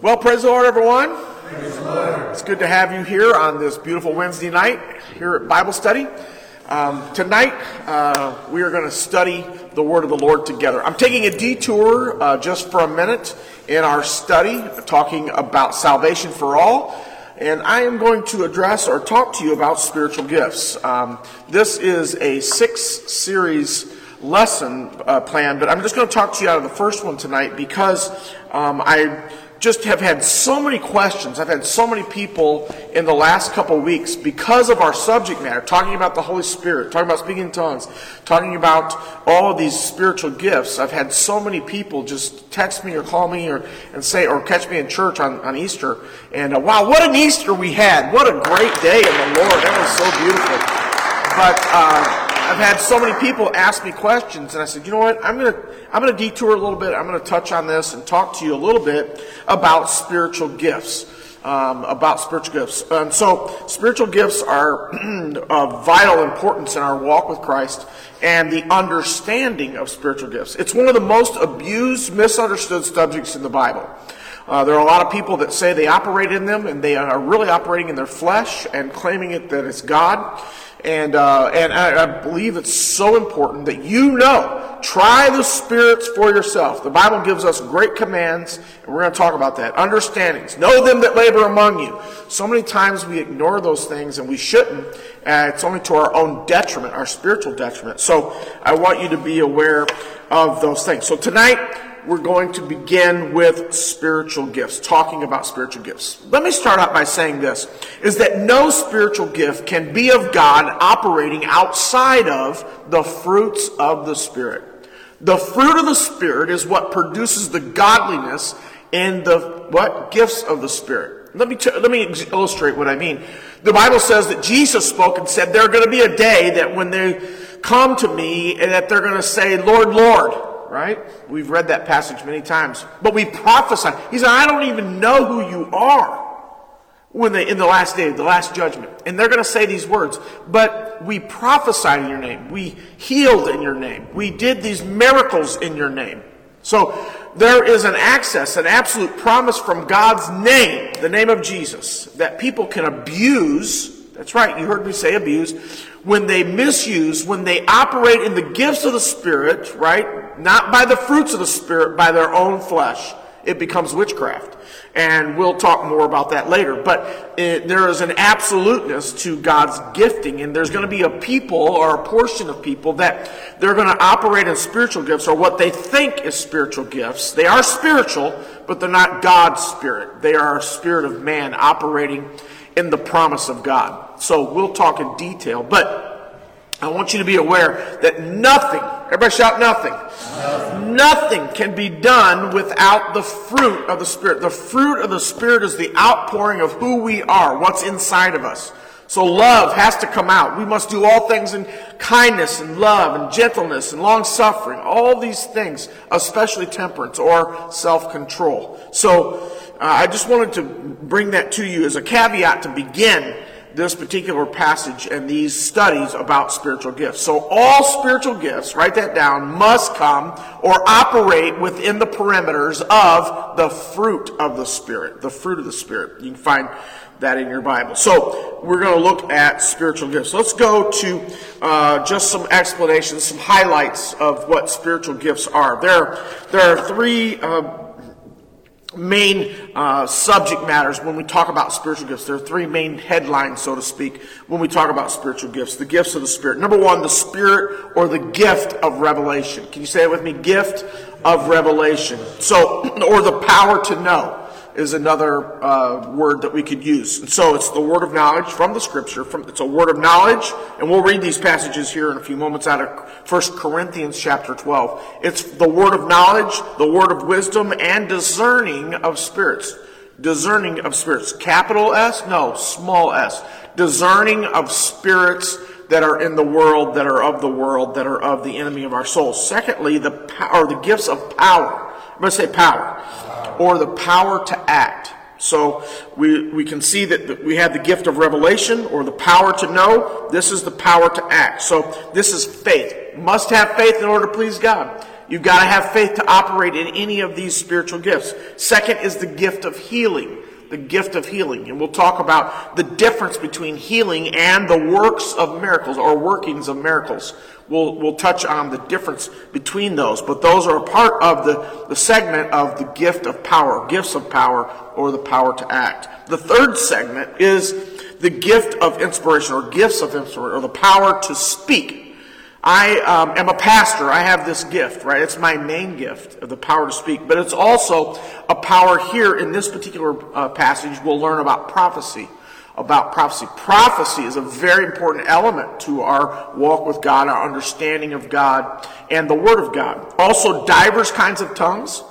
Well, praise the Lord, everyone. It's good to have you here on this beautiful Wednesday night here at Bible study. Um, tonight, uh, we are going to study the Word of the Lord together. I'm taking a detour uh, just for a minute in our study, talking about salvation for all. And I am going to address or talk to you about spiritual gifts. Um, this is a six series lesson uh, plan, but I'm just going to talk to you out of the first one tonight because um, I just have had so many questions. I've had so many people in the last couple weeks because of our subject matter, talking about the Holy Spirit, talking about speaking in tongues, talking about all of these spiritual gifts. I've had so many people just text me or call me or and say or catch me in church on, on Easter. And uh, wow, what an Easter we had! What a great day in the Lord. That was so beautiful. But uh, I've had so many people ask me questions, and I said, you know what? I'm going to I'm to detour a little bit. I'm going to touch on this and talk to you a little bit about spiritual gifts. Um, about spiritual gifts. And so, spiritual gifts are of vital importance in our walk with Christ and the understanding of spiritual gifts. It's one of the most abused, misunderstood subjects in the Bible. Uh, there are a lot of people that say they operate in them and they are really operating in their flesh and claiming it that it's God. And, uh, and I, I, believe it's so important that you know, try the spirits for yourself. The Bible gives us great commands, and we're going to talk about that. Understandings. Know them that labor among you. So many times we ignore those things, and we shouldn't. It's only to our own detriment, our spiritual detriment. So I want you to be aware of those things. So tonight, we're going to begin with spiritual gifts, talking about spiritual gifts. Let me start out by saying this, is that no spiritual gift can be of God operating outside of the fruits of the Spirit. The fruit of the Spirit is what produces the godliness and the what gifts of the Spirit. Let me t- let me illustrate what I mean. The Bible says that Jesus spoke and said, "There are going to be a day that when they come to me, and that they're going to say, Lord, Lord." Right? We've read that passage many times. But we prophesy. He said, I don't even know who you are when they in the last day, the last judgment. And they're going to say these words, but we prophesied in your name. We healed in your name. We did these miracles in your name. So there is an access, an absolute promise from God's name, the name of Jesus, that people can abuse. That's right, you heard me say abuse when they misuse, when they operate in the gifts of the Spirit, right? Not by the fruits of the Spirit, by their own flesh, it becomes witchcraft. And we'll talk more about that later. But it, there is an absoluteness to God's gifting, and there's going to be a people or a portion of people that they're going to operate in spiritual gifts or what they think is spiritual gifts. They are spiritual, but they're not God's spirit. They are a spirit of man operating in the promise of God. So we'll talk in detail, but I want you to be aware that nothing, everybody shout nothing, nothing, nothing can be done without the fruit of the Spirit. The fruit of the Spirit is the outpouring of who we are, what's inside of us. So love has to come out. We must do all things in kindness and love and gentleness and long suffering. All these things, especially temperance or self control. So uh, I just wanted to bring that to you as a caveat to begin this particular passage and these studies about spiritual gifts. So all spiritual gifts, write that down, must come or operate within the perimeters of the fruit of the Spirit. The fruit of the Spirit. You can find that in your Bible. So we're going to look at spiritual gifts. Let's go to uh, just some explanations, some highlights of what spiritual gifts are. There, there are three. Uh, main uh, subject matters when we talk about spiritual gifts. There are three main headlines, so to speak, when we talk about spiritual gifts. The gifts of the Spirit. Number one, the Spirit or the gift of revelation. Can you say it with me? Gift of revelation. So, or the power to know is another uh, word that we could use. And so it's the word of knowledge from the scripture. From, it's a word of knowledge, and we'll read these passages here in a few moments out of 1 Corinthians chapter 12. It's the word of knowledge, the word of wisdom, and discerning of spirits. Discerning of spirits. Capital S? No, small s. Discerning of spirits that are in the world, that are of the world, that are of the enemy of our souls. Secondly, the power, the gifts of power. To say power or the power to act. So we, we can see that we have the gift of revelation or the power to know. This is the power to act. So this is faith. Must have faith in order to please God. You've got to have faith to operate in any of these spiritual gifts. Second is the gift of healing. The gift of healing. And we'll talk about the difference between healing and the works of miracles or workings of miracles. We'll, we'll touch on the difference between those. But those are a part of the, the segment of the gift of power, gifts of power, or the power to act. The third segment is the gift of inspiration or gifts of inspiration or the power to speak. I um, am a pastor. I have this gift, right? It's my main gift, of the power to speak. But it's also a power here in this particular uh, passage. We'll learn about prophecy. About prophecy. Prophecy is a very important element to our walk with God, our understanding of God, and the Word of God. Also, diverse kinds of tongues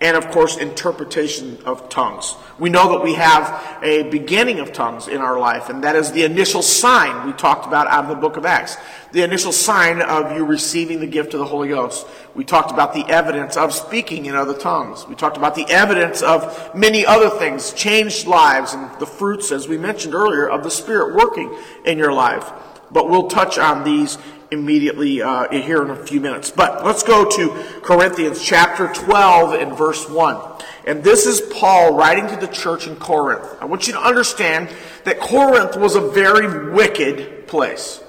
and of course, interpretation of tongues. We know that we have a beginning of tongues in our life, and that is the initial sign we talked about out of the book of Acts. The initial sign of you receiving the gift of the Holy Ghost. We talked about the evidence of speaking in other tongues. We talked about the evidence of many other things, changed lives, and the fruits, as we mentioned earlier, of the Spirit working in your life. But we'll touch on these immediately uh, here in a few minutes. But let's go to Corinthians chapter 12 and verse 1. And this is Paul writing to the church in Corinth. I want you to understand that Corinth was a very wicked place.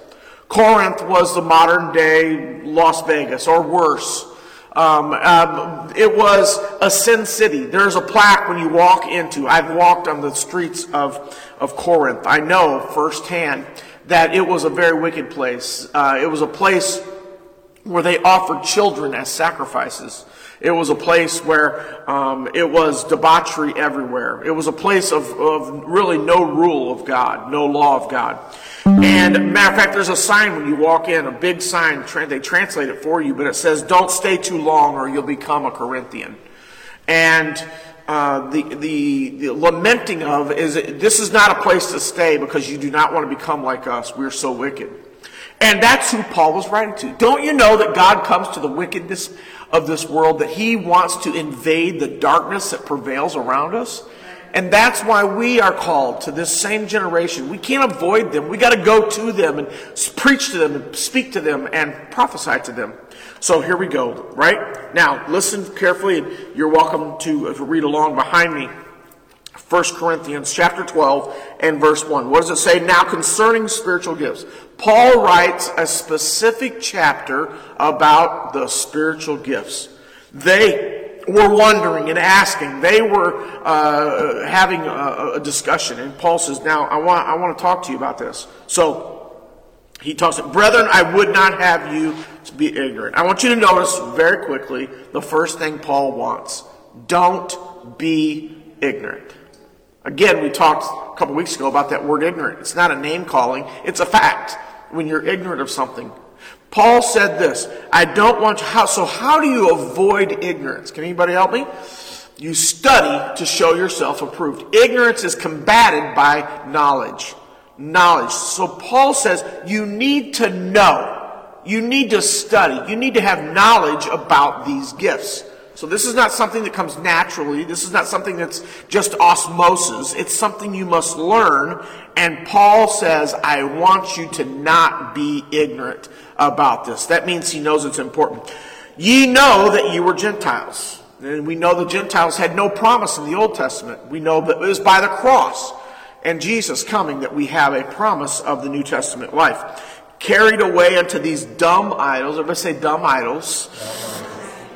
Corinth was the modern day Las Vegas, or worse. Um, um, it was a sin city. There's a plaque when you walk into. I've walked on the streets of, of Corinth. I know firsthand that it was a very wicked place. Uh, it was a place where they offered children as sacrifices. It was a place where um, it was debauchery everywhere. It was a place of, of really no rule of God, no law of God. And matter of fact, there's a sign when you walk in, a big sign. They translate it for you, but it says, "Don't stay too long, or you'll become a Corinthian." And uh, the, the, the lamenting of is this is not a place to stay because you do not want to become like us. We're so wicked. And that's who Paul was writing to. Don't you know that God comes to the wickedness of this world, that he wants to invade the darkness that prevails around us? And that's why we are called to this same generation. We can't avoid them. We got to go to them and preach to them and speak to them and prophesy to them. So here we go, right? Now, listen carefully, and you're welcome to, to read along behind me. 1 Corinthians chapter 12 and verse 1. What does it say? Now concerning spiritual gifts. Paul writes a specific chapter about the spiritual gifts. They were wondering and asking. They were uh, having a, a, discussion. And Paul says, now I want, I want to talk to you about this. So he talks, brethren, I would not have you to be ignorant. I want you to notice very quickly the first thing Paul wants. Don't be ignorant. Again, we talked a couple weeks ago about that word ignorant. It's not a name calling, it's a fact when you're ignorant of something. Paul said this, I don't want to, so how do you avoid ignorance? Can anybody help me? You study to show yourself approved. Ignorance is combated by knowledge. Knowledge. So Paul says you need to know. You need to study. You need to have knowledge about these gifts. So this is not something that comes naturally. This is not something that's just osmosis. It's something you must learn. And Paul says, I want you to not be ignorant about this. That means he knows it's important. Ye know that you were Gentiles. And we know the Gentiles had no promise in the Old Testament. We know that it was by the cross and Jesus coming that we have a promise of the New Testament life carried away unto these dumb idols. Everybody say dumb idols.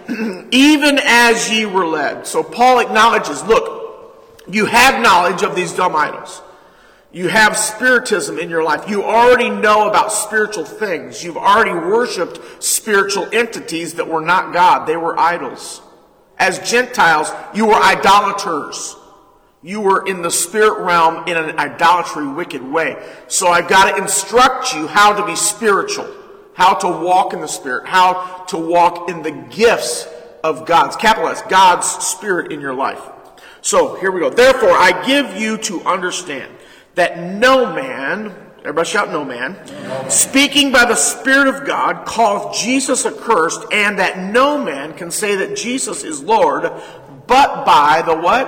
Even as ye were led. So Paul acknowledges, look, you have knowledge of these dumb idols. You have spiritism in your life. You already know about spiritual things. You've already worshiped spiritual entities that were not God. They were idols. As Gentiles, you were idolaters. You were in the spirit realm in an idolatry, wicked way. So I've got to instruct you how to be spiritual, how to walk in the spirit, how to walk in the gifts of God's, capitalized, God's spirit in your life. So here we go. Therefore, I give you to understand that no man, everybody shout no man, speaking by the Spirit of God, calleth Jesus accursed, and that no man can say that Jesus is Lord, but by the what?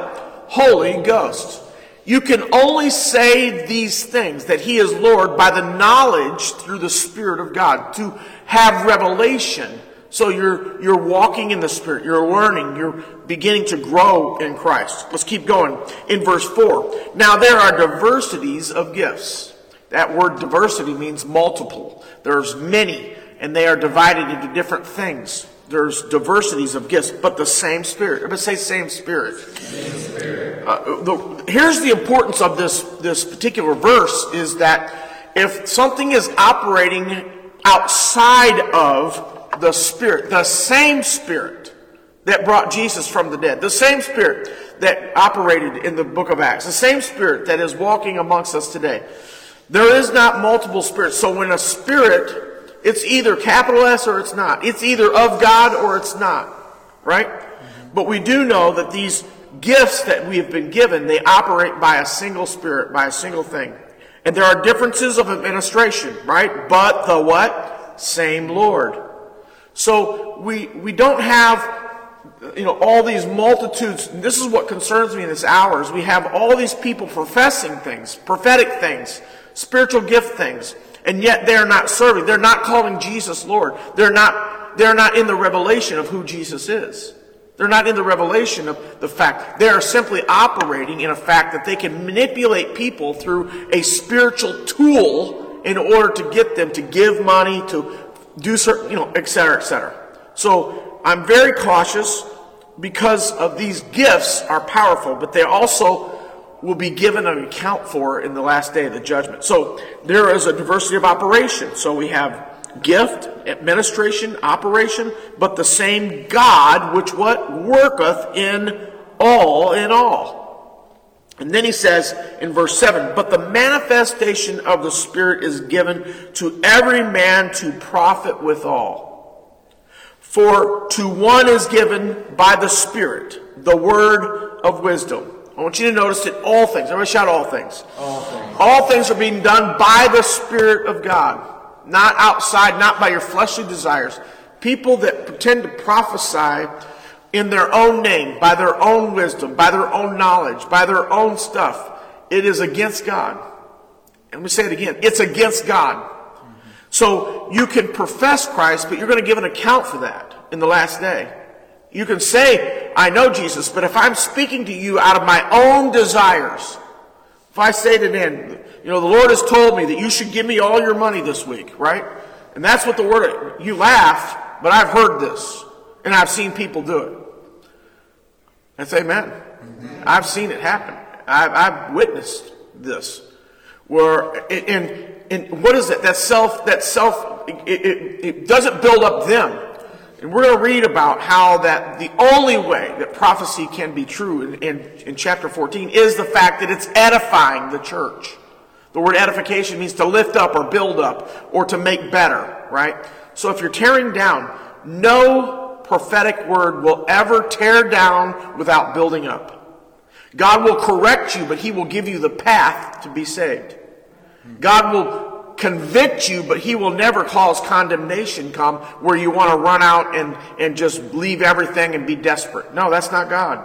Holy Ghost. You can only say these things, that He is Lord, by the knowledge through the Spirit of God, to have revelation So you're, you're walking in the Spirit, you're learning, you're beginning to grow in Christ. Let's keep going. In verse 4. Now there are diversities of gifts. That word diversity means multiple. There's many, and they are divided into different things. There's diversities of gifts, but the same Spirit. Everybody say same Spirit. Same Spirit. Uh, the, here's the importance of this, this particular verse is that if something is operating outside of the Spirit, the same Spirit that brought Jesus from the dead, the same Spirit that operated in the book of Acts, the same Spirit that is walking amongst us today. There is not multiple spirits. So when a spirit, it's either capital S or it's not. It's either of God or it's not. Right? But we do know that these gifts that we have been given, they operate by a single spirit, by a single thing. And there are differences of administration, right? But the what? Same Lord. So we, we don't have you know, all these multitudes. This is what concerns me in this hour is we have all these people professing things, prophetic things, spiritual gift things, and yet they're not serving. They're not calling Jesus Lord. They're not, they're not in the revelation of who Jesus is. They're not in the revelation of the fact. They are simply operating in a fact that they can manipulate people through a spiritual tool in order to get them to give money, to do certain, you know, et cetera, et cetera. So I'm very cautious because of these gifts are powerful, but they also will be given an account for in the last day of the judgment. So there is a diversity of operation. So we have gift, administration, operation, but the same God which what worketh in all in all. And then he says in verse 7 But the manifestation of the Spirit is given to every man to profit withal. For to one is given by the Spirit the word of wisdom. I want you to notice that all things, everybody shout all things. All things. All things are being done by the Spirit of God, not outside, not by your fleshly desires. People that pretend to prophesy in their own name, by their own wisdom, by their own knowledge, by their own stuff. It is against God. And we say it again it's against God. So you can profess Christ, but you're going to give an account for that in the last day. You can say, I know Jesus, but if I'm speaking to you out of my own desires, if I say to them, you know, the Lord has told me that you should give me all your money this week, right? And that's what the word, you laugh, but I've heard this, and I've seen people do it. That's amen. Mm-hmm. I've seen it happen. I've, I've witnessed this. Where and and what is it? That self. That self. It, it, it doesn't build up them. And we're going to read about how that the only way that prophecy can be true in, in, in chapter 14 is the fact that it's edifying the church. The word edification means to lift up or build up or to make better, right? So if you're tearing down, no prophetic word will ever tear down without building up. God will correct you, but He will give you the path to be saved. God will convict you, but He will never cause condemnation come where you want to run out and, and just leave everything and be desperate. No, that's not God.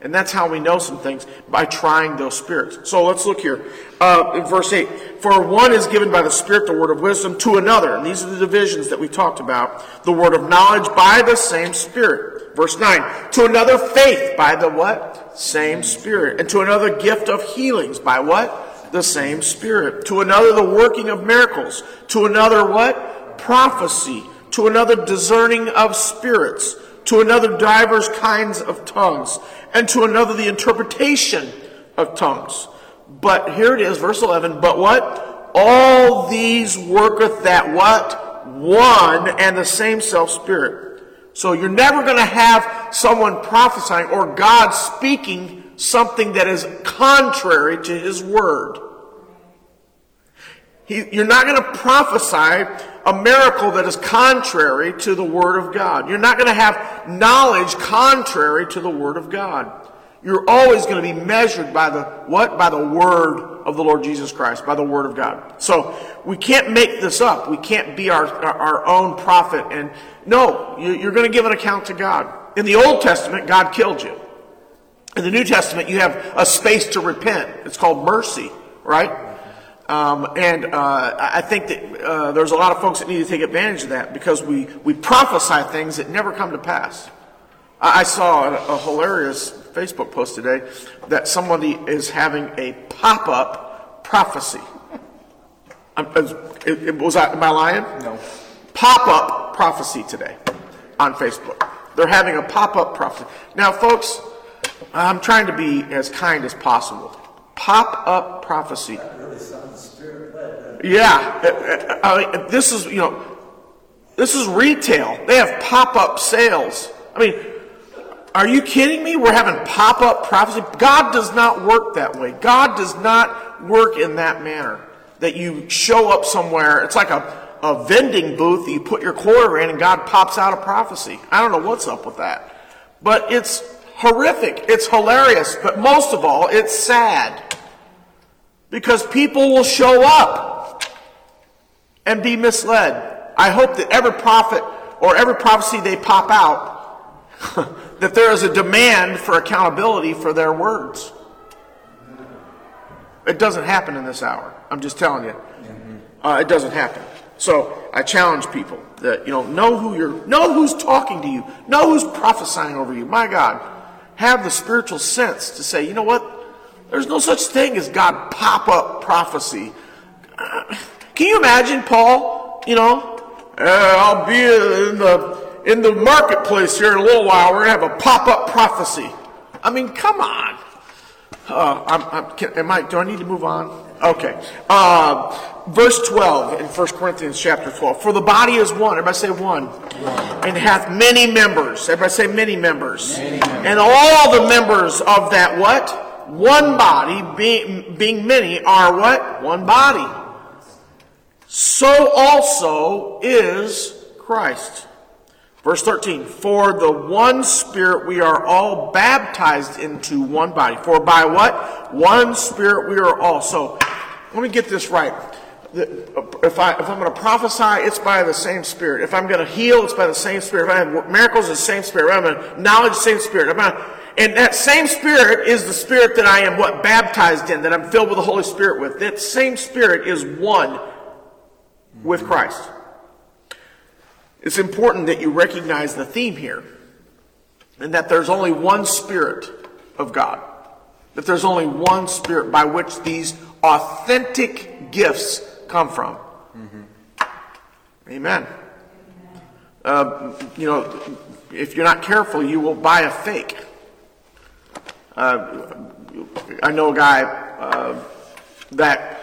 And that's how we know some things by trying those spirits. So let's look here. Uh, in verse 8. For one is given by the Spirit the word of wisdom to another. And these are the divisions that we talked about. The word of knowledge by the same Spirit. Verse 9. To another faith by the what? Same Spirit. And to another gift of healings by what? The same Spirit. To another the working of miracles. To another what? Prophecy. To another discerning of spirits to another divers kinds of tongues, and to another the interpretation of tongues. But here it is, verse 11, but what? All these worketh that what? One and the same self spirit. So you're never going to have someone prophesying or God speaking something that is contrary to his word. He, you're not going to prophesy a miracle that is contrary to the Word of God. You're not going to have knowledge contrary to the Word of God. You're always going to be measured by the what? By the Word of the Lord Jesus Christ, by the Word of God. So we can't make this up. We can't be our, our own prophet. And no, you're going to give an account to God. In the Old Testament, God killed you. In the New Testament, you have a space to repent. It's called mercy, right? Um, and uh, I think that uh, there's a lot of folks that need to take advantage of that because we, we prophesy things that never come to pass. I, I saw a, a hilarious Facebook post today that somebody is having a pop up prophecy. Um, is- it- it- was I, am I lying? No. Pop up prophecy today on Facebook. They're having a pop up prophecy. Now, folks, I'm trying to be as kind as possible. Pop up prophecy. Yeah, I mean, this is, you know, this is retail. They have pop up sales. I mean, are you kidding me? We're having pop up prophecy. God does not work that way. God does not work in that manner. That you show up somewhere. It's like a, a vending booth that you put your quarter in and God pops out a prophecy. I don't know what's up with that. But it's horrific. It's hilarious. But most of all, it's sad. Because people will show up and be misled. I hope that every prophet or every prophecy they pop out, that there is a demand for accountability for their words. It doesn't happen in this hour. I'm just telling you. Uh, it doesn't happen. So I challenge people that you know know who you're, know who's talking to you, know who's prophesying over you. My God, have the spiritual sense to say, you know what? There's no such thing as God pop up prophecy. Can you imagine Paul? You know, "Uh, I'll be in the in the marketplace here in a little while. We're gonna have a pop up prophecy. I mean, come on. Uh, I'm, I'm, can, am I, do I need to move on? Okay. Uh, verse 12 in 1 Corinthians chapter 12. For the body is one. Everybody say one. And hath many members. Everybody say many members. And all the members of that what? One body, being, being many, are what? One body. So also is Christ. Verse 13, for the one Spirit we are all baptized into one body. For by what? One Spirit we are all. So, let me get this right. If, I, if I'm going to prophesy, it's by the same Spirit. If I'm going to heal, it's by the same Spirit. If I have miracles, it's the same Spirit. If I'm going to knowledge, same Spirit. And that same Spirit is the Spirit that I am what? Baptized in, that I'm filled with the Holy Spirit with. That same Spirit is one with Christ. It's important that you recognize the theme here and that there's only one Spirit of God. That there's only one Spirit by which these authentic gifts come from. Amen. Uh, you know, if you're not careful, you will buy a fake. Uh, I know a guy uh, that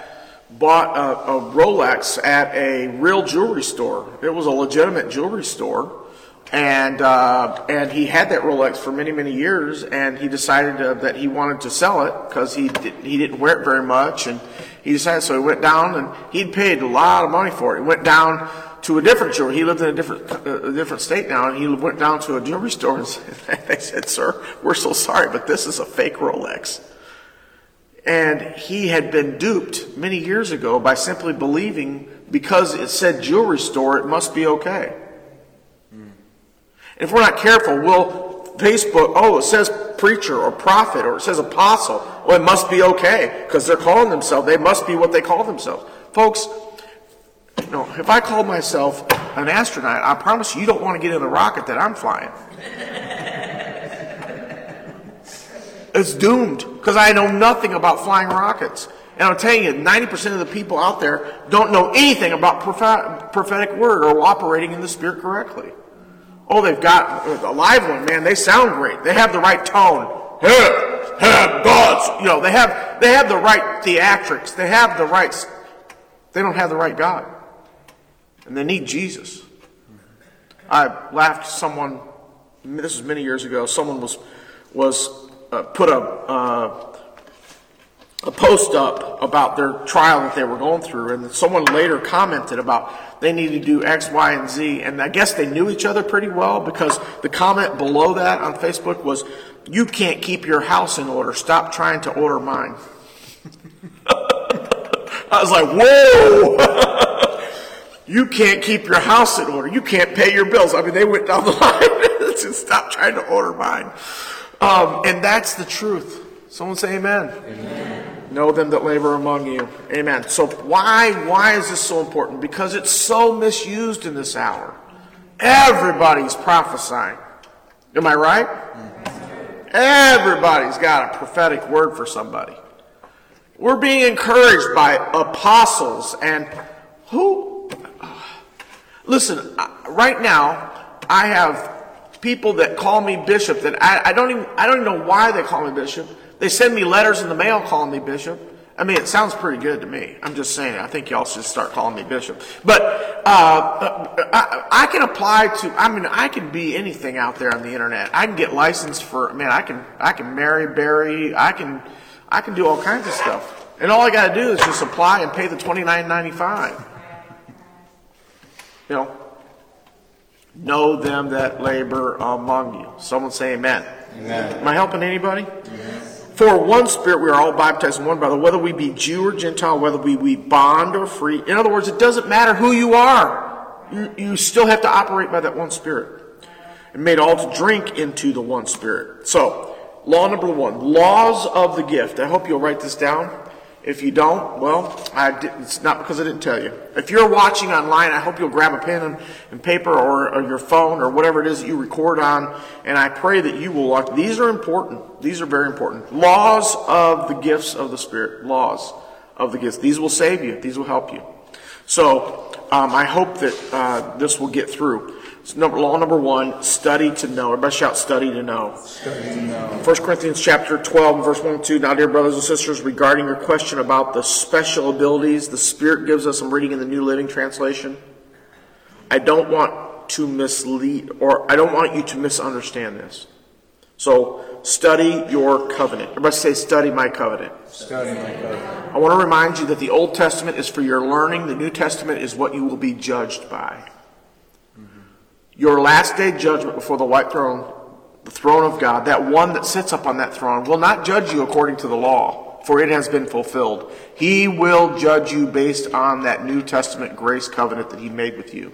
bought a, a Rolex at a real jewelry store. It was a legitimate jewelry store, and uh, and he had that Rolex for many many years, and he decided uh, that he wanted to sell it because he did, he didn't wear it very much, and he decided so he went down and he'd paid a lot of money for it. He went down to a different jewelry. He lived in a different uh, a different state now, and he went down to a jewelry store and they said, "Sir, we're so sorry, but this is a fake Rolex." And he had been duped many years ago by simply believing because it said jewelry store, it must be okay. If we're not careful, we'll Facebook, oh, it says preacher or prophet or it says apostle. Well, it must be okay because they're calling themselves, they must be what they call themselves. Folks, you know, if I call myself an astronaut, I promise you, you don't want to get in the rocket that I'm flying. It's doomed because I know nothing about flying rockets. And I'm telling you, 90% of the people out there don't know anything about prophetic word or operating in the Spirit correctly. Oh, they've got a live one, man. They sound great. They have the right tone. Hey, hey, God's, you know, they have, they have the right theatrics. They have the right, they don't have the right God. And they need Jesus. I laughed someone, this was many years ago, someone was, was, uh, put a, uh, a post up about their trial that they were going through, and someone later commented about they need to do X, Y, and Z, and I guess they knew each other pretty well because the comment below that on Facebook was, "You can't keep your house in order. Stop trying to order mine." I was like, "Whoa!" you can't keep your house in order. You can't pay your bills. I mean, they went down the line "Stop trying to order mine," um, and that's the truth. Someone say Amen. Know them that labor among you. Amen. So why why is this so important? Because it's so misused in this hour. Everybody's prophesying. Am I right? Everybody's got a prophetic word for somebody. We're being encouraged by apostles and who? Listen, right now, I have people that call me bishop that I, I don't even I don't even know why they call me bishop. They send me letters in the mail calling me bishop. I mean, it sounds pretty good to me. I'm just saying. I think y'all should start calling me bishop. But uh, I, I, can apply to. I mean, I can be anything out there on the internet. I can get licensed for. Man, I can. I can marry, bury. I can. I can do all kinds of stuff. And all I got to do is just apply and pay the twenty nine ninety five. You know. Know them that labor among you. Someone say Amen. Amen. Am I helping anybody? For one spirit we are all baptized in one brother, whether we be Jew or Gentile, whether we be bond or free. In other words, it doesn't matter who you are. You, you still have to operate by that one spirit. And made all to drink into the one spirit. So, law number one, laws of the gift. I hope you'll write this down. If you don't, well, it's not because I didn't tell you. If you're watching online, I hope you'll grab a pen and, and paper or, or, your phone or whatever it is that you record on, and I pray that you will watch. These are important. These are very important. Laws of the gifts of the Spirit. Laws of the gifts. These will save you. These will help you. So um, I hope that uh, this will get through. Number, law number one, study to know. Everybody shout, study to know. Study to know. 1 Corinthians chapter 12, verse 1 and 2. Now, dear brothers and sisters, regarding your question about the special abilities the Spirit gives us, I'm reading in the New Living Translation. I don't want to mislead, or I don't want you to misunderstand this. So, study your covenant. Everybody say, study my covenant. Study my covenant. I want to remind you that the Old Testament is for your learning, the New Testament is what you will be judged by. Your last day judgment before the white throne, the throne of God, that one that sits up on that throne, will not judge you according to the law, for it has been fulfilled. He will judge you based on that New Testament grace covenant that he made with you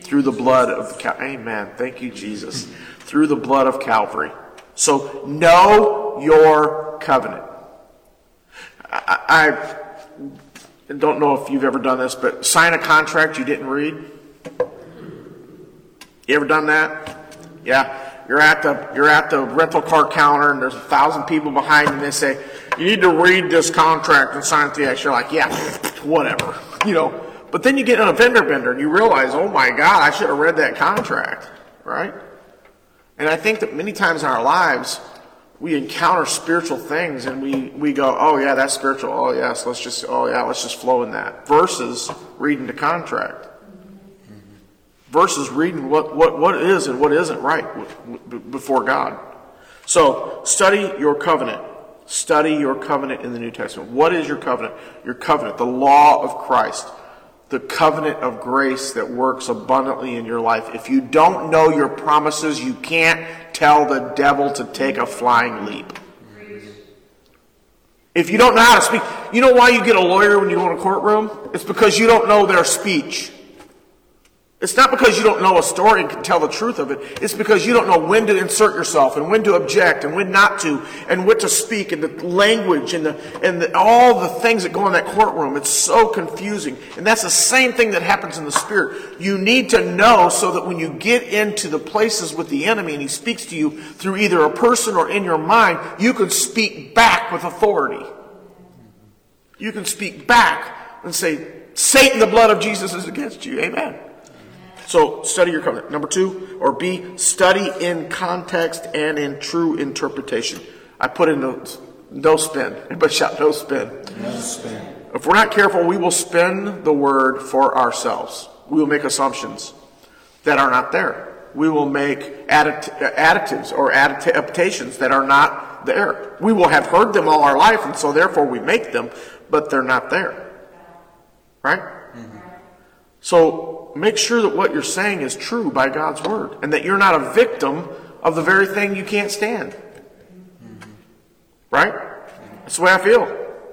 through the blood of the Cal- Amen. Thank you, Jesus. Through the blood of Calvary. So know your covenant. I, I don't know if you've ever done this, but sign a contract you didn't read. You ever done that? Yeah. You're at the you're at the rental car counter and there's a thousand people behind you and they say, You need to read this contract and sign the X. You're like, Yeah, whatever. You know. But then you get on a vendor bender and you realize, oh my God, I should have read that contract. Right? And I think that many times in our lives we encounter spiritual things and we, we go, oh yeah, that's spiritual. Oh yes, let's just oh yeah, let's just flow in that. Versus reading the contract versus reading what, what, what is and what isn't right before God. So, study your covenant. Study your covenant in the New Testament. What is your covenant? Your covenant, the law of Christ, the covenant of grace that works abundantly in your life. If you don't know your promises, you can't tell the devil to take a flying leap. If you don't know how to speak, you know why you get a lawyer when you go in a courtroom? It's because you don't know their speech. It's not because you don't know a story and can tell the truth of it. It's because you don't know when to insert yourself and when to object and when not to and what to speak and the language and, the, and the, all the things that go in that courtroom. It's so confusing. And that's the same thing that happens in the spirit. You need to know so that when you get into the places with the enemy and he speaks to you through either a person or in your mind, you can speak back with authority. You can speak back and say, Satan, the blood of Jesus is against you. Amen. So study your covenant. Number two, or B, study in context and in true interpretation. I put in the no spin. Everybody shout no spin. No spin. If we're not careful, we will spin the word for ourselves. We will make assumptions that are not there. We will make additives or adaptations that are not there. We will have heard them all our life, and so therefore we make them, but they're not there. Right? Mm-hmm. So make sure that what you're saying is true by God's word and that you're not a victim of the very thing you can't stand. Right? That's the way I feel.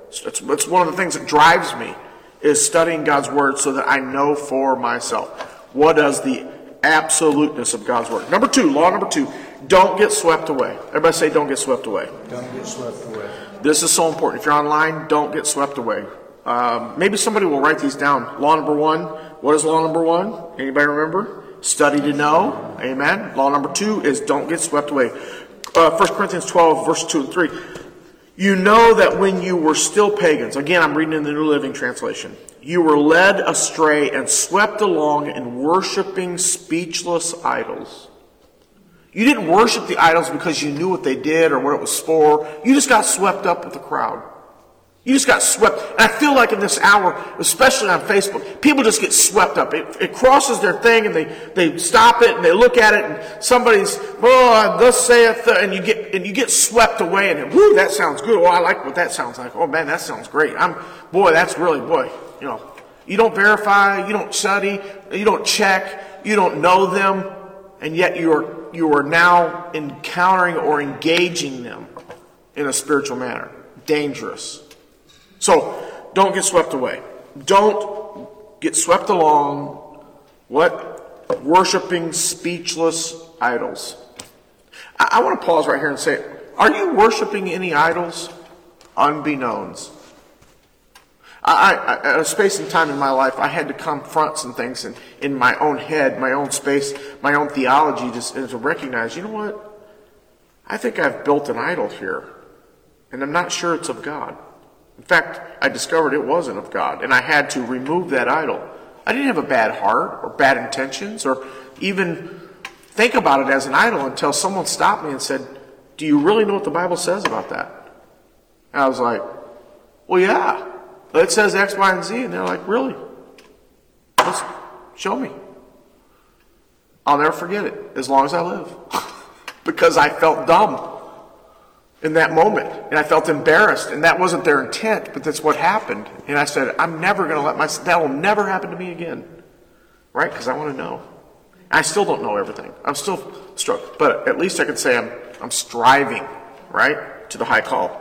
It's, it's one of the things that drives me is studying God's word so that I know for myself what does the absoluteness of God's word. Number two, law number two, don't get swept away. Everybody say don't get swept away. Don't get swept away. This is so important. If you're online, don't get swept away. Um, maybe somebody will write these down. Law number one. What is law number one? Anybody remember? Study to know. Amen. Law number two is don't get swept away. Uh, 1 Corinthians 12, verse 2 and 3. You know that when you were still pagans, again, I'm reading in the New Living Translation, you were led astray and swept along in worshiping speechless idols. You didn't worship the idols because you knew what they did or what it was for. You just got swept up with the crowd. You just got swept. And I feel like in this hour, especially on Facebook, people just get swept up. It, it crosses their thing and they, they stop it and they look at it and somebody's, oh, thus saith, and you get, and you get swept away and whoo, that sounds good. Oh, I like what that sounds like. Oh man, that sounds great. I'm, boy, that's really, boy, you know, you don't verify, you don't study, you don't check, you don't know them, and yet you are, you are now encountering or engaging them in a spiritual manner. Dangerous. So don't get swept away. Don't get swept along what? Worshiping speechless idols. I, I want to pause right here and say, are you worshiping any idols? Unbeknownst. I, I, at a space and time in my life, I had to confront some things in, in my own head, my own space, my own theology, just to recognize, you know what? I think I've built an idol here, and I'm not sure it's of God. In fact, I discovered it wasn't of God, and I had to remove that idol. I didn't have a bad heart or bad intentions or even think about it as an idol until someone stopped me and said, Do you really know what the Bible says about that? And I was like, Well, yeah. It says X, Y, and Z. And they're like, Really? Let's show me. I'll never forget it as long as I live because I felt dumb in that moment. And I felt embarrassed. And that wasn't their intent, but that's what happened. And I said, I'm never going to let my, that will never happen to me again. Right? Because I want to know. I still don't know everything. I'm still struck. But at least I can say I'm, I'm striving, right? To the high call.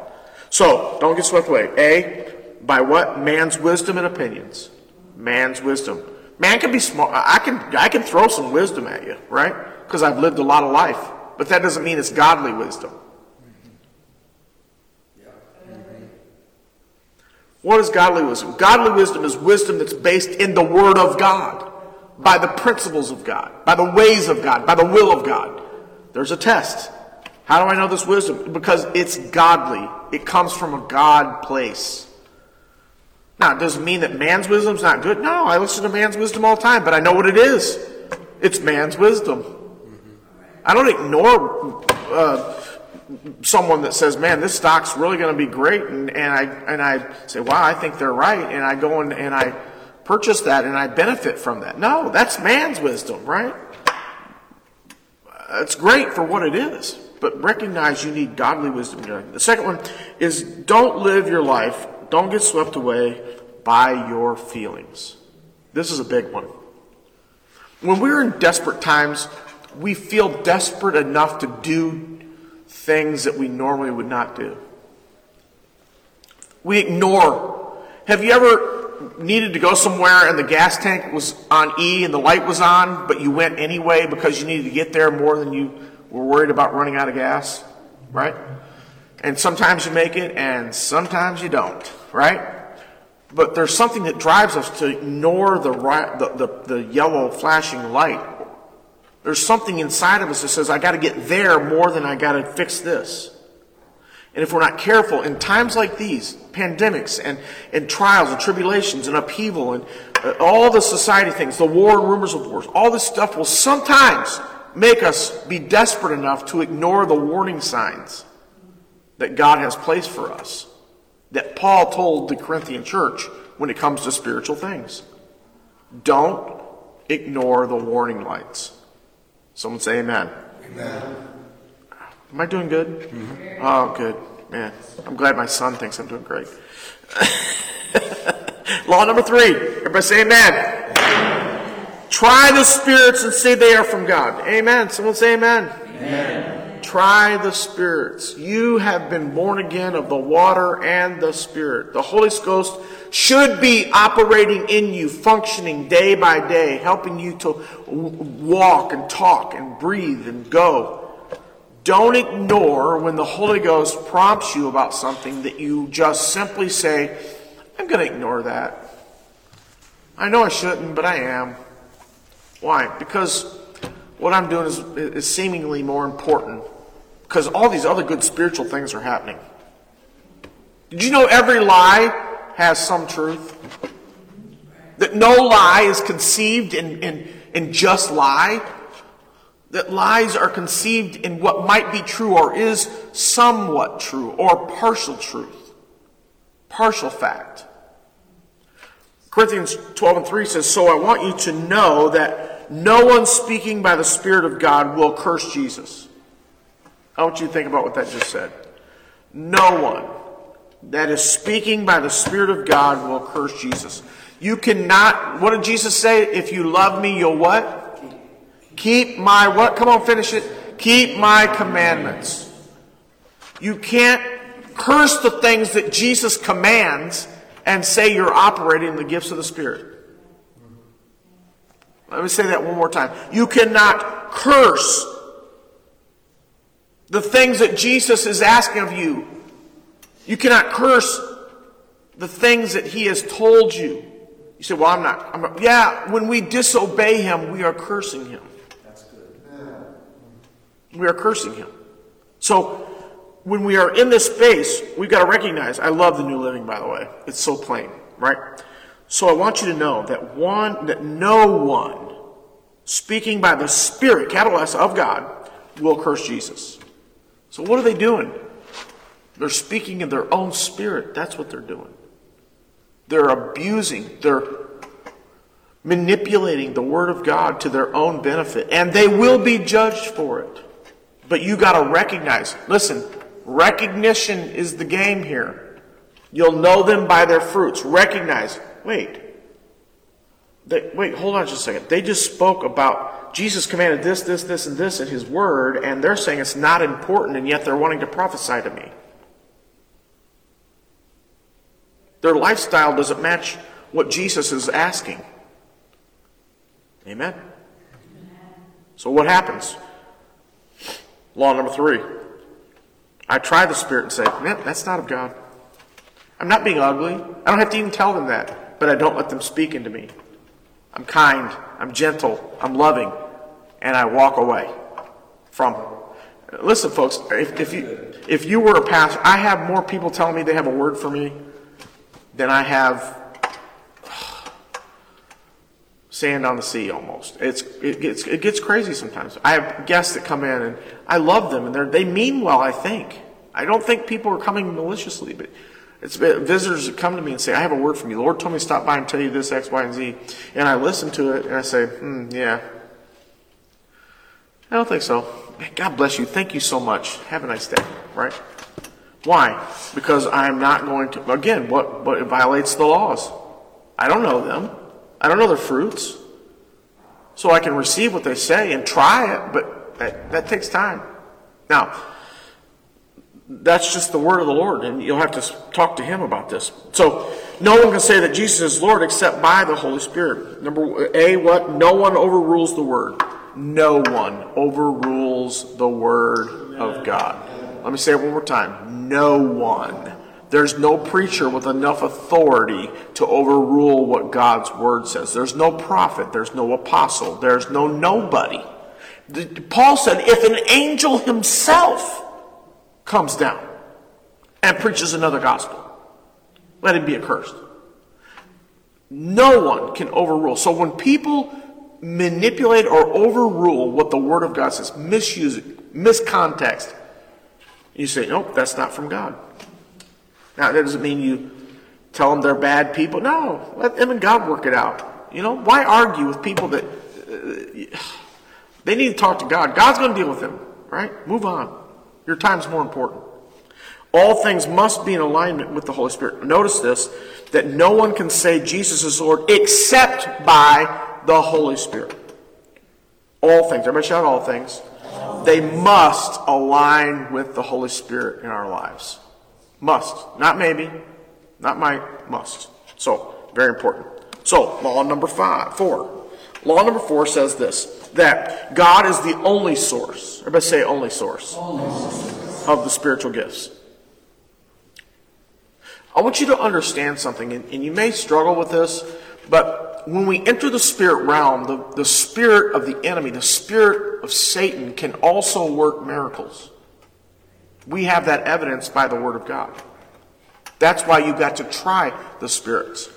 So, don't get swept away. A, by what? Man's wisdom and opinions. Man's wisdom. Man can be smart. I can, I can throw some wisdom at you, right? Because I've lived a lot of life. But that doesn't mean it's godly wisdom. What is godly wisdom? Godly wisdom is wisdom that's based in the Word of God, by the principles of God, by the ways of God, by the will of God. There's a test. How do I know this wisdom? Because it's godly. It comes from a God place. Now, it doesn't mean that man's wisdom's not good. No, I listen to man's wisdom all the time, but I know what it is. It's man's wisdom. I don't ignore uh, someone that says, "Man, this stock's really going to be great," and, and I and I say, "Wow, I think they're right," and I go and, and I purchase that and I benefit from that. No, that's man's wisdom, right? It's great for what it is, but recognize you need godly wisdom. The second one is don't live your life, don't get swept away by your feelings. This is a big one. When we're in desperate times, we feel desperate enough to do things that we normally would not do. We ignore. Have you ever needed to go somewhere and the gas tank was on E and the light was on, but you went anyway because you needed to get there more than you were worried about running out of gas? Right? And sometimes you make it and sometimes you don't, right? But there's something that drives us to ignore the, the, the, the yellow flashing light there's something inside of us that says, I got to get there more than I got to fix this. And if we're not careful, in times like these, pandemics and, and trials and tribulations and upheaval and uh, all the society things, the war and rumors of wars, all this stuff will sometimes make us be desperate enough to ignore the warning signs that God has placed for us, that Paul told the Corinthian church when it comes to spiritual things. Don't ignore the warning lights. Someone say amen. Amen. Am I doing good? Mm-hmm. Oh, good. Man, I'm glad my son thinks I'm doing great. Law number three. Everybody say amen. amen. Try the spirits and see they are from God. Amen. Someone say amen. Amen. Try the spirits. You have been born again of the water and the spirit. The Holy Ghost should be operating in you, functioning day by day, helping you to walk and talk and breathe and go. Don't ignore when the Holy Ghost prompts you about something that you just simply say, I'm going to ignore that. I know I shouldn't, but I am. Why? Because what I'm doing is, is seemingly more important. Because all these other good spiritual things are happening. Did you know every lie has some truth? That no lie is conceived in, in, in just lie? that lies are conceived in what might be true or is somewhat true or partial truth, partial fact. Corinthians 12 and 3 says, So I want you to know that no one speaking by the Spirit of God will curse Jesus. I want you to think about what that just said. No one that is speaking by the Spirit of God will curse Jesus. You cannot, what did Jesus say? If you love me, you'll what? Keep my what? Come on, finish it. Keep my commandments. You can't curse the things that Jesus commands and say you're operating the gifts of the Spirit. Let me say that one more time. You cannot curse the things that Jesus is asking of you. You cannot curse the things that he has told you. You say, Well, I'm not. I'm not. Yeah, when we disobey him, we are cursing him. That's good. We are cursing him. So when we are in this space, we've got to recognize I love the New Living, by the way. It's so plain, right? So I want you to know that one that no one speaking by the Spirit, capital S of God, will curse Jesus. So what are they doing? They're speaking in their own spirit. That's what they're doing. They're abusing, they're manipulating the Word of God to their own benefit, and they will be judged for it. But you got to recognize, listen, recognition is the game here. You'll know them by their fruits. Recognize, wait, they, wait, hold on just a second. They just spoke about Jesus commanded this, this, this, and this in His Word, and they're saying it's not important, and yet they're wanting to prophesy to me. Their lifestyle doesn't match what Jesus is asking. Amen? So what happens? Law number three. I try the Spirit and say, man, that's not of God. I'm not being ugly. I don't have to even tell them that, but I don't let them speak into me. I'm kind, I'm gentle, I'm loving, and I walk away from them. Listen, folks, if, if, you, if you were a pastor, I have more people telling me they have a word for me than I have sand on the sea almost. It's, it, gets, it gets crazy sometimes. I have guests that come in and I love them and they mean well, I think. I don't think people are coming maliciously, but it's visitors that come to me and say, I have a word from you. The Lord told me to stop by and tell you this, X, Y, and Z. And I listen to it and I say, hmm, yeah. I don't think so. God bless you. Thank you so much. Have a nice day, right? Why? Because I'm not going to, again, what, what violates the laws. I don't know them. I don't know their fruits. So I can receive what they say and try it, but that, that takes time. Now, that's just the word of the Lord, and you'll have to talk to Him about this. So, no one can say that Jesus is Lord except by the Holy Spirit. Number A, what? No one overrules the Word. No one overrules the Word of God. Let me say it one more time. No one. There's no preacher with enough authority to overrule what God's word says. There's no prophet. There's no apostle. There's no nobody. Paul said, if an angel himself comes down and preaches another gospel, let him be accursed. No one can overrule. So when people manipulate or overrule what the Word of God says, misuse it, miscontext, you say, nope, that's not from God. Now, that doesn't mean you tell them they're bad people. No, let them and God work it out. You know, why argue with people that uh, they need to talk to God? God's going to deal with them, right? Move on. Your time's more important. All things must be in alignment with the Holy Spirit. Notice this that no one can say Jesus is Lord except by the Holy Spirit. All things. Everybody shout all things. They must align with the Holy Spirit in our lives. Must. Not maybe. Not might. Must. So, very important. So, law number five, four. Law number four says this that God is the only source. Everybody say only source, of the spiritual gifts. I want you to understand something, and, and you may struggle with this, but when we enter the spirit realm, the, the spirit of the enemy, the spirit of Satan, can also work miracles. We have that evidence by the Word of God. That's why you've got to try the spirits.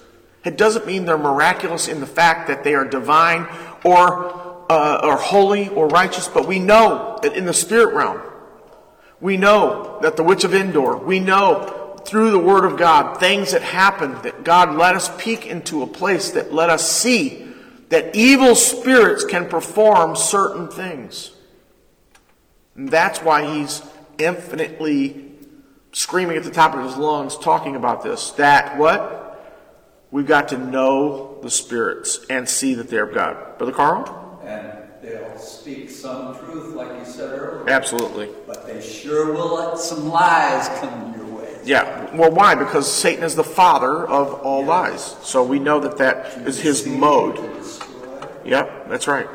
It doesn't mean they're miraculous in the fact that they are divine or, uh, or holy or righteous, but we know that in the spirit realm, we know that the witch of Endor, we know through the Word of God things that happened that God let us peek into a place that let us see that evil spirits can perform certain things. And that's why He's infinitely screaming at the top of his lungs talking about this. That what? We've got to know the spirits and see that they're of God. Brother Carl? And they'll speak some truth, like you said earlier. Absolutely. But they sure will let some lies come your. Yeah. Well, why? Because Satan is the father of all lies. So we know that that is his mode. Yep, that's right.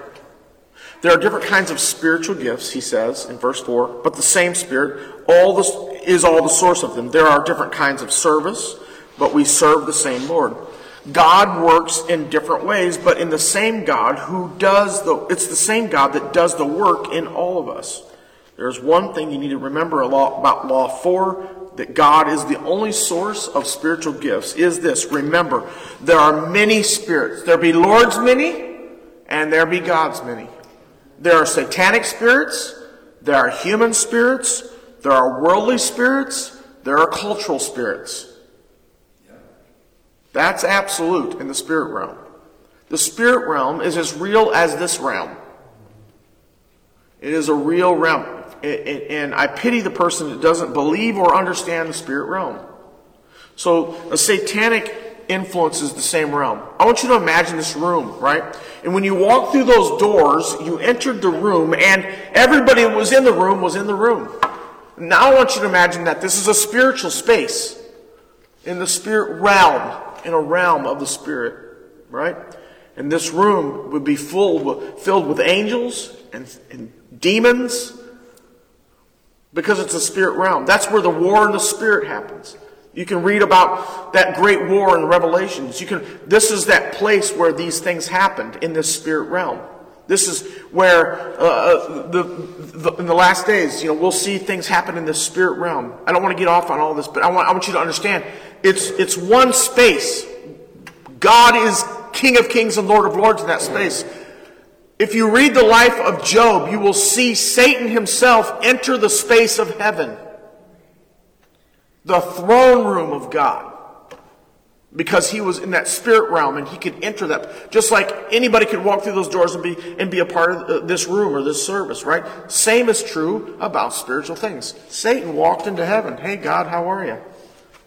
There are different kinds of spiritual gifts, he says in verse 4, but the same Spirit all this is all the source of them. There are different kinds of service, but we serve the same Lord. God works in different ways, but in the same God who does the, it's the same God that does the work in all of us. There's one thing you need to remember a lot about Law 4 that God is the only source of spiritual gifts is this. Remember, there are many spirits. There be Lord's many, and there be God's many. There are satanic spirits, there are human spirits, there are worldly spirits, there are cultural spirits. That's absolute in the spirit realm. The spirit realm is as real as this realm. It is a real realm. And I pity the person that doesn't believe or understand the spirit realm. So a satanic influences the same realm. I want you to imagine this room, right? And when you walk through those doors, you entered the room, and everybody that was in the room was in the room. Now I want you to imagine that this is a spiritual space in the spirit realm, in a realm of the spirit, right? And this room would be full, filled with angels and, and demons because it's a spirit realm. That's where the war in the spirit happens. You can read about that great war in Revelations. You can, this is that place where these things happened in this spirit realm. This is where, uh, uh, the, the, in the last days, you know, we'll see things happen in the spirit realm. I don't want to get off on all this, but I want, I want you to understand it's, it's one space. God is King of kings and Lord of lords in that space. If you read the life of Job, you will see Satan himself enter the space of heaven the throne room of God. Because he was in that spirit realm and he could enter that. Just like anybody could walk through those doors and be, and be a part of uh, this room or this service, right? Same is true about spiritual things. Satan walked into heaven. Hey, God, how are you?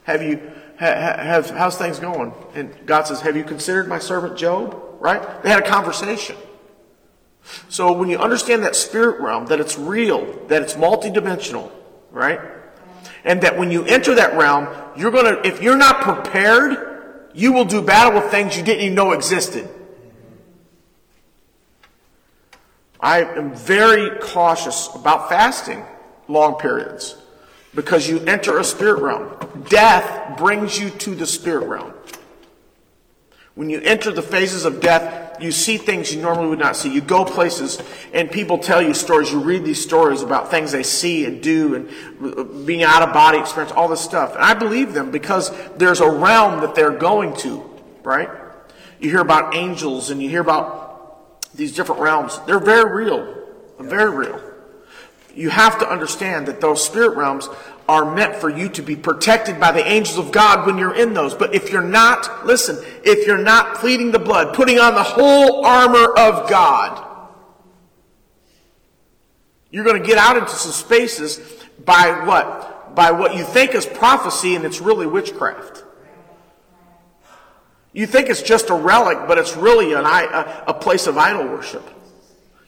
Have you, ha, have, how's things going? And God says, have you considered my servant Job? Right? They had a conversation. So when you understand that spirit realm, that it's real, that it's multidimensional, right? And that when you enter that realm, you're to, if you're not prepared, you will do battle with things you didn't even know existed. I am very cautious about fasting long periods because you enter a spirit realm. Death brings you to the spirit realm. When you enter the phases of death, you see things you normally would not see. You go places and people tell you stories. You read these stories about things they see and do and being out of body experience, all this stuff. And I believe them because there's a realm that they're going to, right? You hear about angels and you hear about these different realms. They're very real. Very real. You have to understand that those spirit realms are meant for you to be protected by the angels of God when you're in those. But if you're not, listen, if you're not pleading the blood, putting on the whole armor of God, you're going to get out into some spaces by what? By what you think is prophecy and it's really witchcraft. You think it's just a relic, but it's really an, a, a place of idol worship.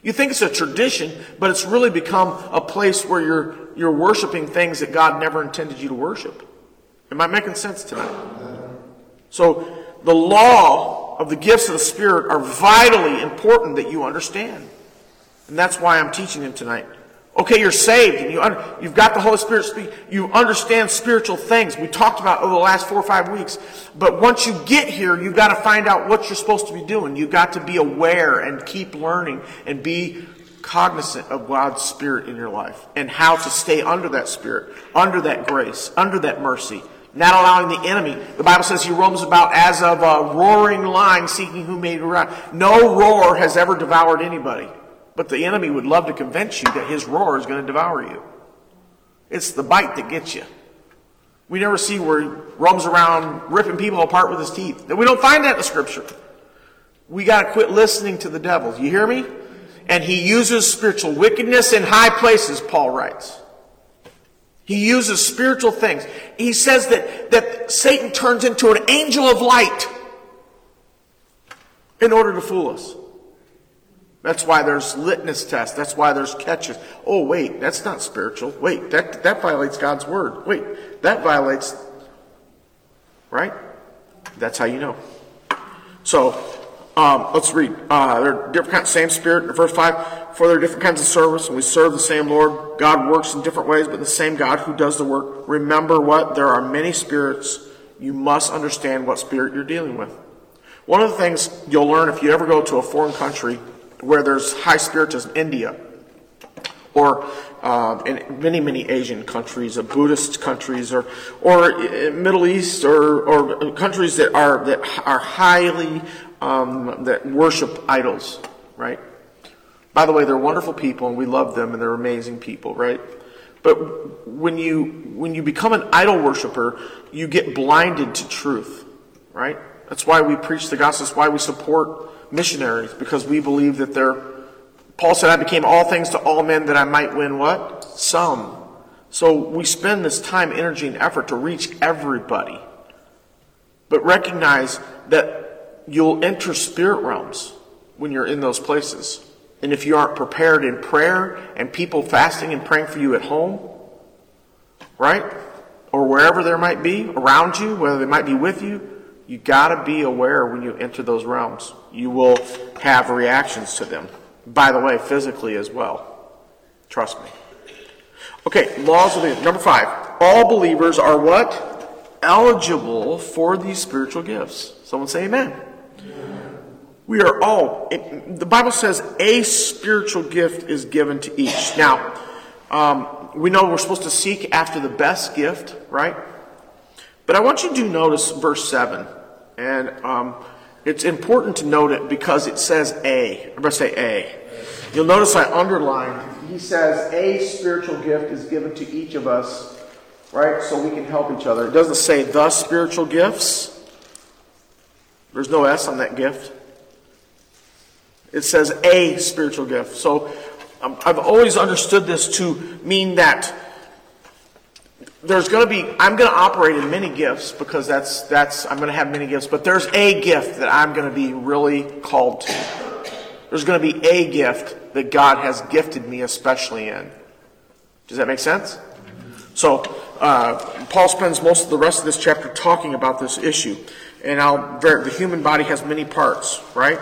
You think it's a tradition, but it's really become a place where you're, you're worshiping things that God never intended you to worship. Am I making sense tonight? So, the law of the gifts of the Spirit are vitally important that you understand. And that's why I'm teaching them tonight. Okay, you're saved and you you've got the Holy Spirit speak. You understand spiritual things. We talked about over the last four or five weeks. But once you get here, you've got to find out what you're supposed to be doing. You've got to be aware and keep learning and be cognizant of God's Spirit in your life and how to stay under that Spirit, under that grace, under that mercy, not allowing the enemy. The Bible says he roams about as of a roaring lion seeking whom may devour. No roar has ever devoured anybody. But the enemy would love to convince you that his roar is going to devour you. It's the bite that gets you. We never see where he roams around ripping people apart with his teeth. We don't find that in the scripture. We got to quit listening to the devil. You hear me? And he uses spiritual wickedness in high places, Paul writes. He uses spiritual things. He says that, that Satan turns into an angel of light in order to fool us. That's why there's litmus tests. That's why there's catches. Oh, wait, that's not spiritual. Wait, that, that violates God's word. Wait, that violates, right? That's how you know. So, um, let's read. Uh, there are different kinds, of same spirit. Verse 5, for there are different kinds of service, and we serve the same Lord. God works in different ways, but the same God who does the work. Remember what? There are many spirits. You must understand what spirit you're dealing with. One of the things you'll learn if you ever go to a foreign country where there's high spiritism, India, or uh, in many, many Asian countries, or Buddhist countries, or or Middle East, or, or countries that are that are highly um, that worship idols, right? By the way, they're wonderful people, and we love them, and they're amazing people, right? But when you when you become an idol worshiper, you get blinded to truth, right? That's why we preach the gospel. That's why we support missionaries because we believe that they're. Paul said, I became all things to all men that I might win what? Some. So we spend this time, energy, and effort to reach everybody. But recognize that you'll enter spirit realms when you're in those places. And if you aren't prepared in prayer and people fasting and praying for you at home, right? Or wherever there might be around you, whether they might be with you, you got to be aware when you enter those realms. You will have reactions to them. By the way, physically as well. Trust me. Okay, laws of the number five. All believers are what? Eligible for these spiritual gifts. Someone say amen. We are all, it, the Bible says a spiritual gift is given to each. Now, um, we know we're supposed to seek after the best gift, right? But I want you to notice verse 7. And um, it's important to note it because it says a. Everybody say a. You'll notice I underlined. He says a spiritual gift is given to each of us, right? So we can help each other. It doesn't say the spiritual gifts. There's no S on that gift. It says a spiritual gift. So um, I've always understood this to mean that there's going to be i'm going to operate in many gifts because that's that's i'm going to have many gifts but there's a gift that i'm going to be really called to. There's going to be a gift that god has gifted me especially in. Does that make sense? So uh, paul spends most of the rest of this chapter talking about this issue. And I'll, the human body has many parts right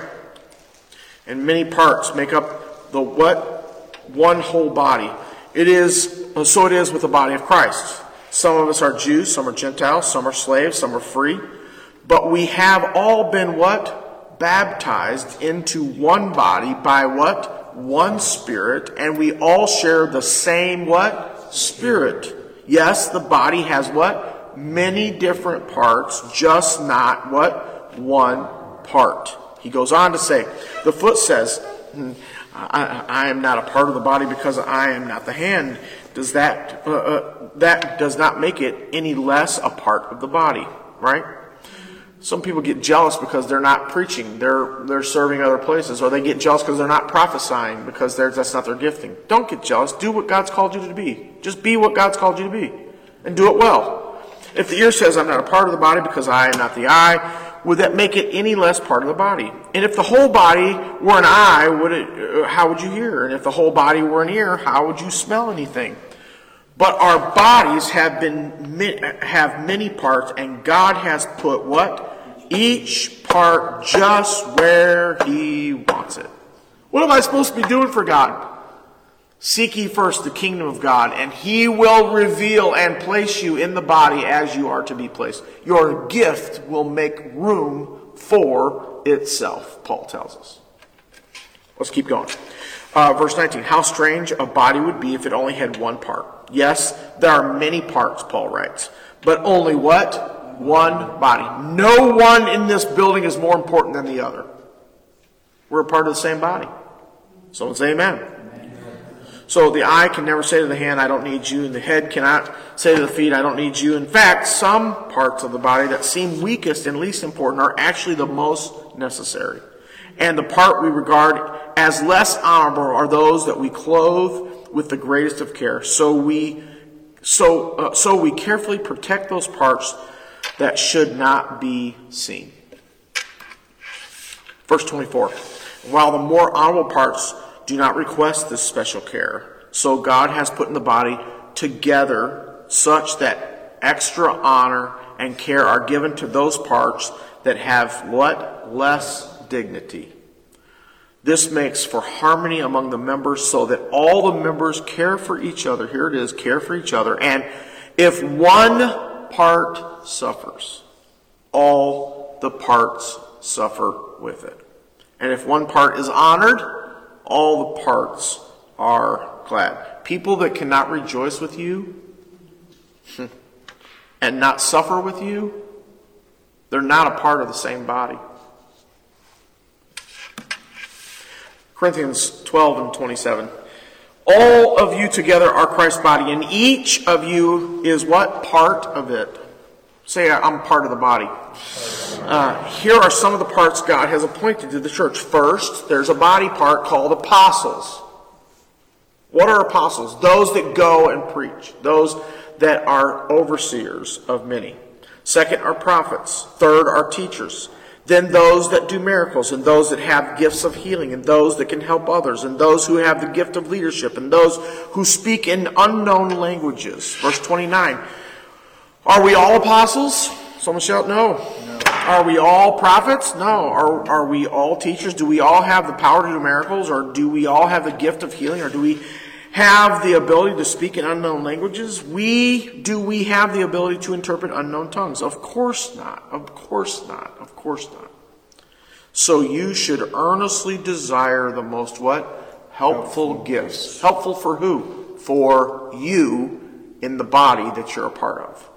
and many parts make up the what one whole body it is so it is with the body of christ some of us are Jews, some are Gentiles, some are slaves, some are free. But we have all been what? Baptized into one body by what? One spirit, and we all share the same what? Spirit. Yes, the body has what? Many different parts, just not what? One part. He goes on to say, the foot says, hmm, I, I, am not a part of the body because I am not the hand. Does that, uh, uh, that does not make it any less a part of the body, right? Some people get jealous because they're not preaching, they're, they're serving other places, or they get jealous because they're not prophesying because that's not their gifting. Don't get jealous. Do what God's called you to be. Just be what God's called you to be, and do it well. If the ear says, I'm not a part of the body because I am not the eye, would that make it any less part of the body? And if the whole body were an eye, would it, uh, how would you hear? And if the whole body were an ear, how would you smell anything? But our bodies have been have many parts, and God has put what each part just where He wants it. What am I supposed to be doing for God? Seek ye first the kingdom of God, and he will reveal and place you in the body as you are to be placed. Your gift will make room for itself, Paul tells us. Let's keep going. Uh, verse 19 How strange a body would be if it only had one part. Yes, there are many parts, Paul writes, but only what? One body. No one in this building is more important than the other. We're a part of the same body. Someone say amen. So the eye can never say to the hand, I don't need you, and the head cannot say to the feet, I don't need you. In fact, some parts of the body that seem weakest and least important are actually the most necessary. And the part we regard as less honorable are those that we clothe with the greatest of care. So we, so, uh, so we carefully protect those parts that should not be seen. Verse 24. While the more honorable parts do not request this special care. So God has put in the body together such that extra honor and care are given to those parts that have what? Less dignity. This makes for harmony among the members so that all the members care for each other. Here it is, care for each other. And if one part suffers, all the parts suffer with it. And if one part is honored, all the parts are glad. People that cannot rejoice with you and not suffer with you, they're not a part of the same body. Corinthians 12 and 27. All of you together are Christ's body, and each of you is what? Part of it. Say, I'm part of the body. Uh, here are some of the parts God has appointed to the church. First, there's a body part called apostles. What are apostles? Those that go and preach, those that are overseers of many. Second are prophets. Third are teachers. Then those that do miracles, and those that have gifts of healing, and those that can help others, and those who have the gift of leadership, and those who speak in unknown languages. Verse 29. Are we all apostles? Someone shout no. no. Are we all prophets? No. Are, are we all teachers? Do we all have the power to do miracles? Or do we all have the gift of healing? Or do we have the ability to speak in unknown languages? We do we have the ability to interpret unknown tongues? Of course not. Of course not. Of course not. So you should earnestly desire the most what? Helpful, Helpful gifts. Helpful for who? For you in the body that you're a part of.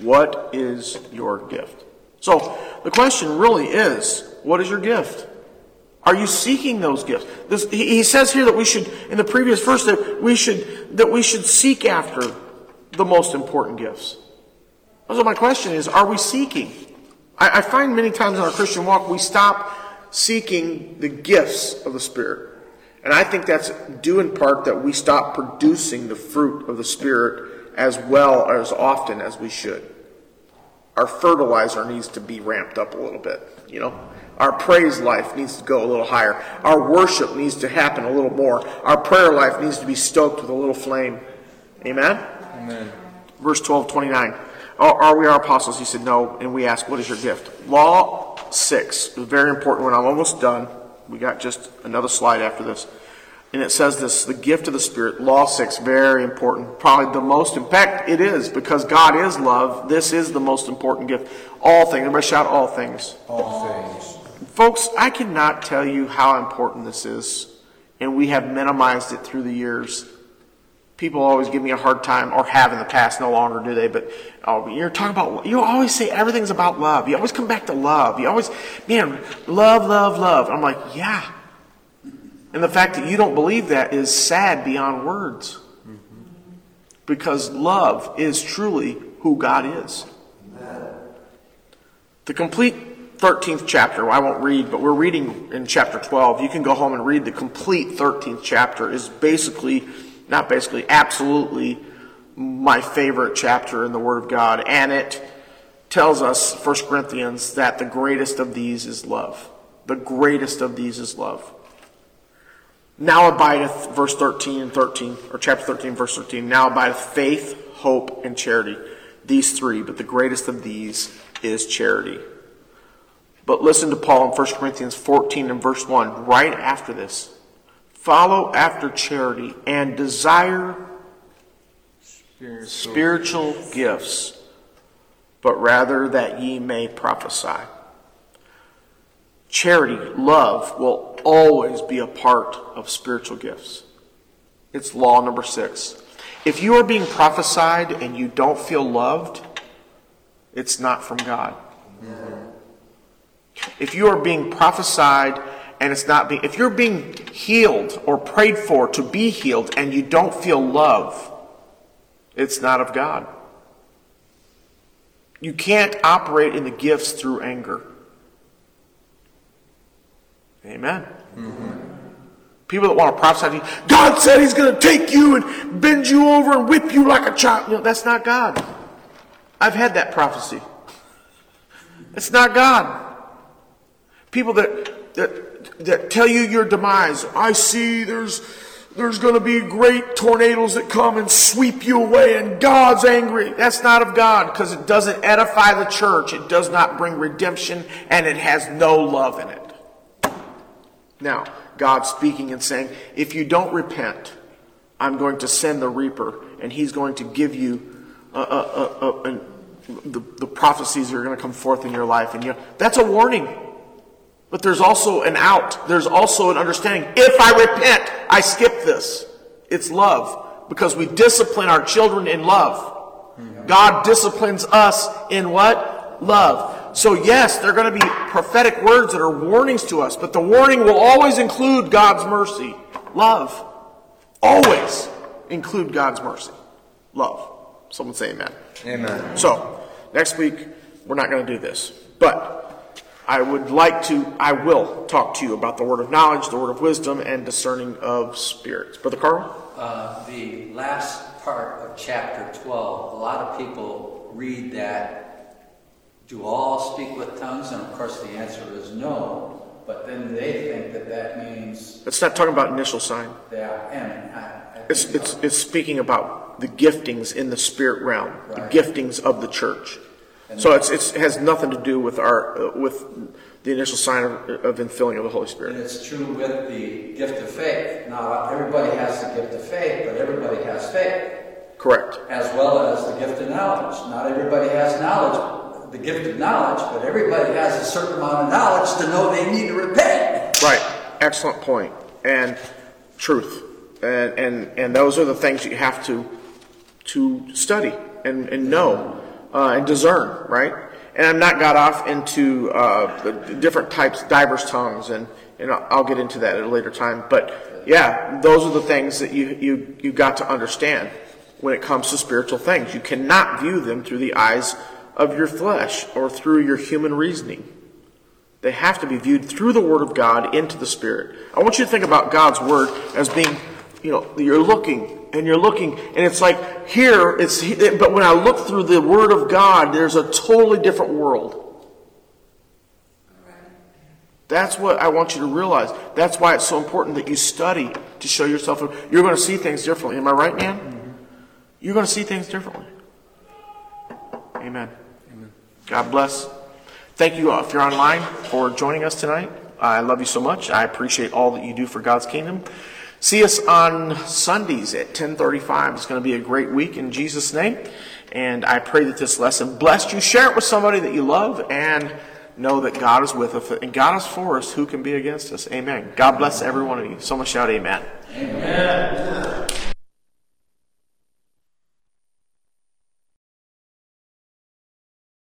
What is your gift? So the question really is what is your gift? Are you seeking those gifts? This, he, says here that we should, in the previous verse, that we should that we should seek after the most important gifts. So my question is, are we seeking? I, I find many times in our Christian walk we stop seeking the gifts of the Spirit. And I think that's due in part that we stop producing the fruit of the Spirit as well as often as we should. Our fertilizer needs to be ramped up a little bit, you know. Our praise life needs to go a little higher. Our worship needs to happen a little more. Our prayer life needs to be stoked with a little flame. Amen? Amen. Verse 12, 29. Are, are we our apostles? He said, No. And we asked, What is your gift? Law 6 very important one. I'm almost done. We got just another slide after this. And it says this the gift of the Spirit, Law 6, very important. Probably the most, in fact, it is, because God is love. This is the most important gift. All things. Everybody shout, All things. All things. Folks, I cannot tell you how important this is. And we have minimized it through the years. People always give me a hard time, or have in the past, no longer do they, but oh, you're talking about, you always say everything's about love. You always come back to love. You always, man, love, love, love. I'm like, yeah, and the fact that you don't believe that is sad beyond words. Because love is truly who God is. The complete 13th chapter, I won't read, but we're reading in chapter 12. You can go home and read the complete 13th chapter, is basically, not basically, absolutely my favorite chapter in the Word of God. And it tells us, 1 Corinthians, that the greatest of these is love. The greatest of these is love. Now abideth, verse 13 and 13, or chapter 13, verse 13, now abideth faith, hope, and charity. These three, but the greatest of these is charity. But listen to Paul in 1 Corinthians 14 and verse 1, right after this. Follow after charity and desire spiritual gifts, but rather that ye may prophesy. Charity, love, will always be a part of spiritual gifts. It's law number six. If you are being prophesied and you don't feel loved, it's not from God. If you are being prophesied and it's not being, if you're being healed or prayed for to be healed and you don't feel love, it's not of God. You can't operate in the gifts through anger. Amen. Mm-hmm. People that want to prophesy to you, God said He's going to take you and bend you over and whip you like a child. You know, that's not God. I've had that prophecy. It's not God. People that, that, that tell you your demise. I see there's, there's going to be great tornadoes that come and sweep you away and God's angry. That's not of God because it doesn't edify the church. It does not bring redemption and it has no love in it. Now, God speaking and saying, if you don't repent, I'm going to send the reaper and he's going to give you a, a, a, a the, the prophecies that are going to come forth in your life. And you know, that's a warning. But there's also an out. There's also an understanding. If I repent, I skip this. It's love. Because we discipline our children in love. Hmm. God disciplines us in what? Love. So yes, there are going to be prophetic words that are warnings to us, but the warning will always include God's mercy. Love. Always include God's mercy. Love. Someone say amen. Amen. So, next week, we're not going to do this. But I would like to, I will talk to you about the word of knowledge, the word of wisdom, and discerning of spirits. Brother Carl? Uh, the last part of chapter 12, a lot of people read that, do all speak with tongues? And of course, the answer is no. But then they think that that means It's not talking about initial sign. that, and I, I It's, it's, it's speaking about the giftings in the spirit realm, the giftings of the church. So it's, it's, it has nothing to do with our, uh, with the initial sign of, of infilling of the Holy Spirit. And it's true with the gift of faith. Now, everybody has the gift of faith, but everybody has faith, Correct. as well as the gift of knowledge. Not everybody has knowledge, the gift of knowledge, but everybody has a certain amount of knowledge to know they need to repent. Right. Excellent point. And truth. And, and, and those are the things you have to, to study and, and know uh, and discern, right? And I'm not got off into uh, the different types, diverse tongues, and, and I'll get into that at a later time. But yeah, those are the things that you, you, you got to understand when it comes to spiritual things. You cannot view them through the eyes of your flesh or through your human reasoning. They have to be viewed through the Word of God into the Spirit. I want you to think about God's Word as being, you know, you're looking and you're looking, and it's like here, it's, but when I look through the Word of God, there's a totally different world. That's what I want you to realize. That's why it's so important that you study to show yourself. You're going to see things differently. Am I right, man? Mm-hmm. You're going to see things differently. Amen. God bless. Thank you uh, if you're online for joining us tonight. I love you so much. I appreciate all that you do for God's kingdom. See us on Sundays at 10:35. It's going to be a great week in Jesus' name. And I pray that this lesson blessed you. Share it with somebody that you love and know that God is with us and God is for us. Who can be against us? Amen. God bless every one of you. Someone shout amen. Amen.